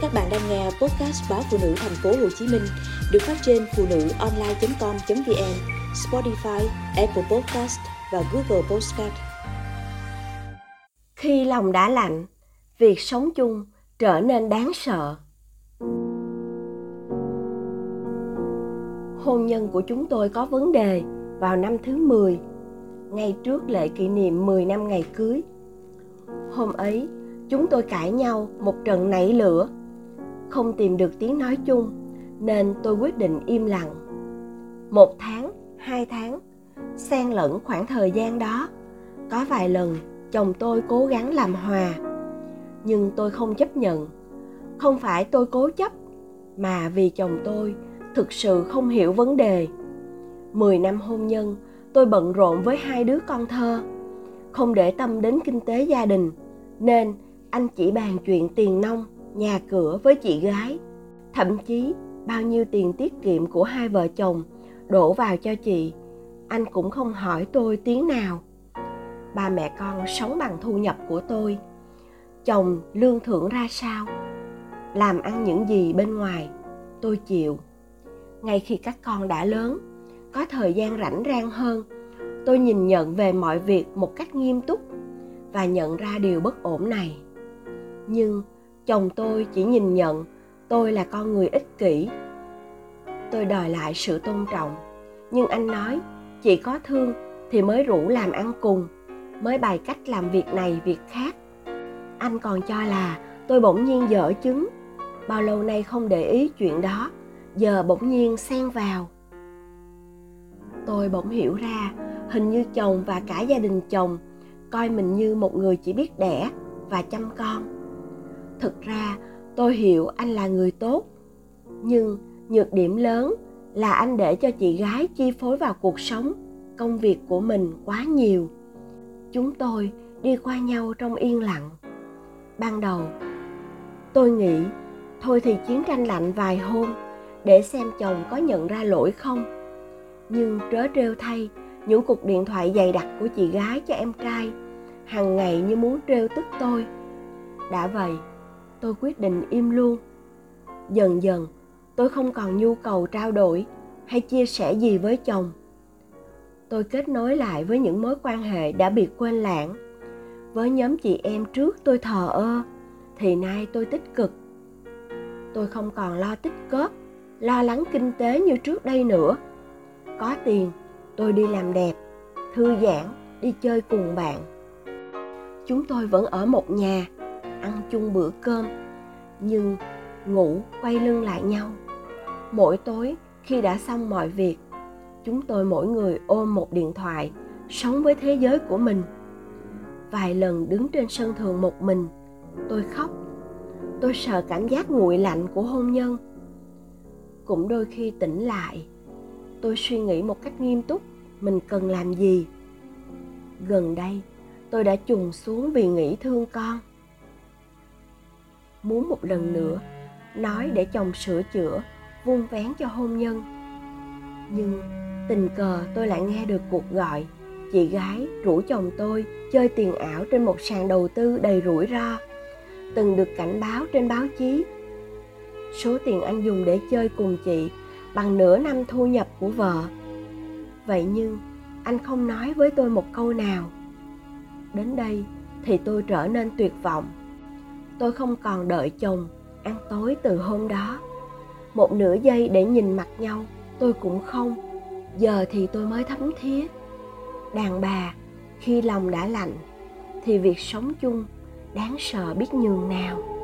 Các bạn đang nghe podcast báo phụ nữ thành phố Hồ Chí Minh được phát trên phụ nữ online.com.vn, Spotify, Apple Podcast và Google Podcast. Khi lòng đã lạnh, việc sống chung trở nên đáng sợ. Hôn nhân của chúng tôi có vấn đề vào năm thứ 10, ngay trước lễ kỷ niệm 10 năm ngày cưới. Hôm ấy, chúng tôi cãi nhau một trận nảy lửa không tìm được tiếng nói chung, nên tôi quyết định im lặng. Một tháng, hai tháng, xen lẫn khoảng thời gian đó. Có vài lần, chồng tôi cố gắng làm hòa, nhưng tôi không chấp nhận. Không phải tôi cố chấp, mà vì chồng tôi thực sự không hiểu vấn đề. Mười năm hôn nhân, tôi bận rộn với hai đứa con thơ. Không để tâm đến kinh tế gia đình, nên anh chỉ bàn chuyện tiền nông nhà cửa với chị gái. Thậm chí, bao nhiêu tiền tiết kiệm của hai vợ chồng đổ vào cho chị, anh cũng không hỏi tôi tiếng nào. Ba mẹ con sống bằng thu nhập của tôi. Chồng lương thưởng ra sao? Làm ăn những gì bên ngoài, tôi chịu. Ngay khi các con đã lớn, có thời gian rảnh rang hơn, tôi nhìn nhận về mọi việc một cách nghiêm túc và nhận ra điều bất ổn này. Nhưng chồng tôi chỉ nhìn nhận, tôi là con người ích kỷ. Tôi đòi lại sự tôn trọng, nhưng anh nói chỉ có thương thì mới rủ làm ăn cùng, mới bày cách làm việc này việc khác. Anh còn cho là, tôi bỗng nhiên dở chứng, bao lâu nay không để ý chuyện đó, giờ bỗng nhiên xen vào. Tôi bỗng hiểu ra, hình như chồng và cả gia đình chồng coi mình như một người chỉ biết đẻ và chăm con thực ra, tôi hiểu anh là người tốt. Nhưng nhược điểm lớn là anh để cho chị gái chi phối vào cuộc sống, công việc của mình quá nhiều. Chúng tôi đi qua nhau trong yên lặng. Ban đầu, tôi nghĩ thôi thì chiến tranh lạnh vài hôm để xem chồng có nhận ra lỗi không. Nhưng trớ trêu thay, những cuộc điện thoại dày đặc của chị gái cho em trai, hàng ngày như muốn trêu tức tôi. Đã vậy tôi quyết định im luôn. Dần dần, tôi không còn nhu cầu trao đổi hay chia sẻ gì với chồng. Tôi kết nối lại với những mối quan hệ đã bị quên lãng. Với nhóm chị em trước tôi thờ ơ, thì nay tôi tích cực. Tôi không còn lo tích góp lo lắng kinh tế như trước đây nữa. Có tiền, tôi đi làm đẹp, thư giãn, đi chơi cùng bạn. Chúng tôi vẫn ở một nhà ăn chung bữa cơm, nhưng ngủ quay lưng lại nhau. Mỗi tối khi đã xong mọi việc, chúng tôi mỗi người ôm một điện thoại, sống với thế giới của mình. Vài lần đứng trên sân thượng một mình, tôi khóc. Tôi sợ cảm giác nguội lạnh của hôn nhân. Cũng đôi khi tỉnh lại, tôi suy nghĩ một cách nghiêm túc, mình cần làm gì? Gần đây, tôi đã trùng xuống vì nghĩ thương con muốn một lần nữa nói để chồng sửa chữa, vuông vén cho hôn nhân. Nhưng tình cờ tôi lại nghe được cuộc gọi, chị gái rủ chồng tôi chơi tiền ảo trên một sàn đầu tư đầy rủi ro, từng được cảnh báo trên báo chí. Số tiền anh dùng để chơi cùng chị bằng nửa năm thu nhập của vợ. Vậy nhưng anh không nói với tôi một câu nào. Đến đây thì tôi trở nên tuyệt vọng tôi không còn đợi chồng, ăn tối từ hôm đó. Một nửa giây để nhìn mặt nhau, tôi cũng không. Giờ thì tôi mới thấm thía. Đàn bà, khi lòng đã lạnh, thì việc sống chung, đáng sợ biết nhường nào.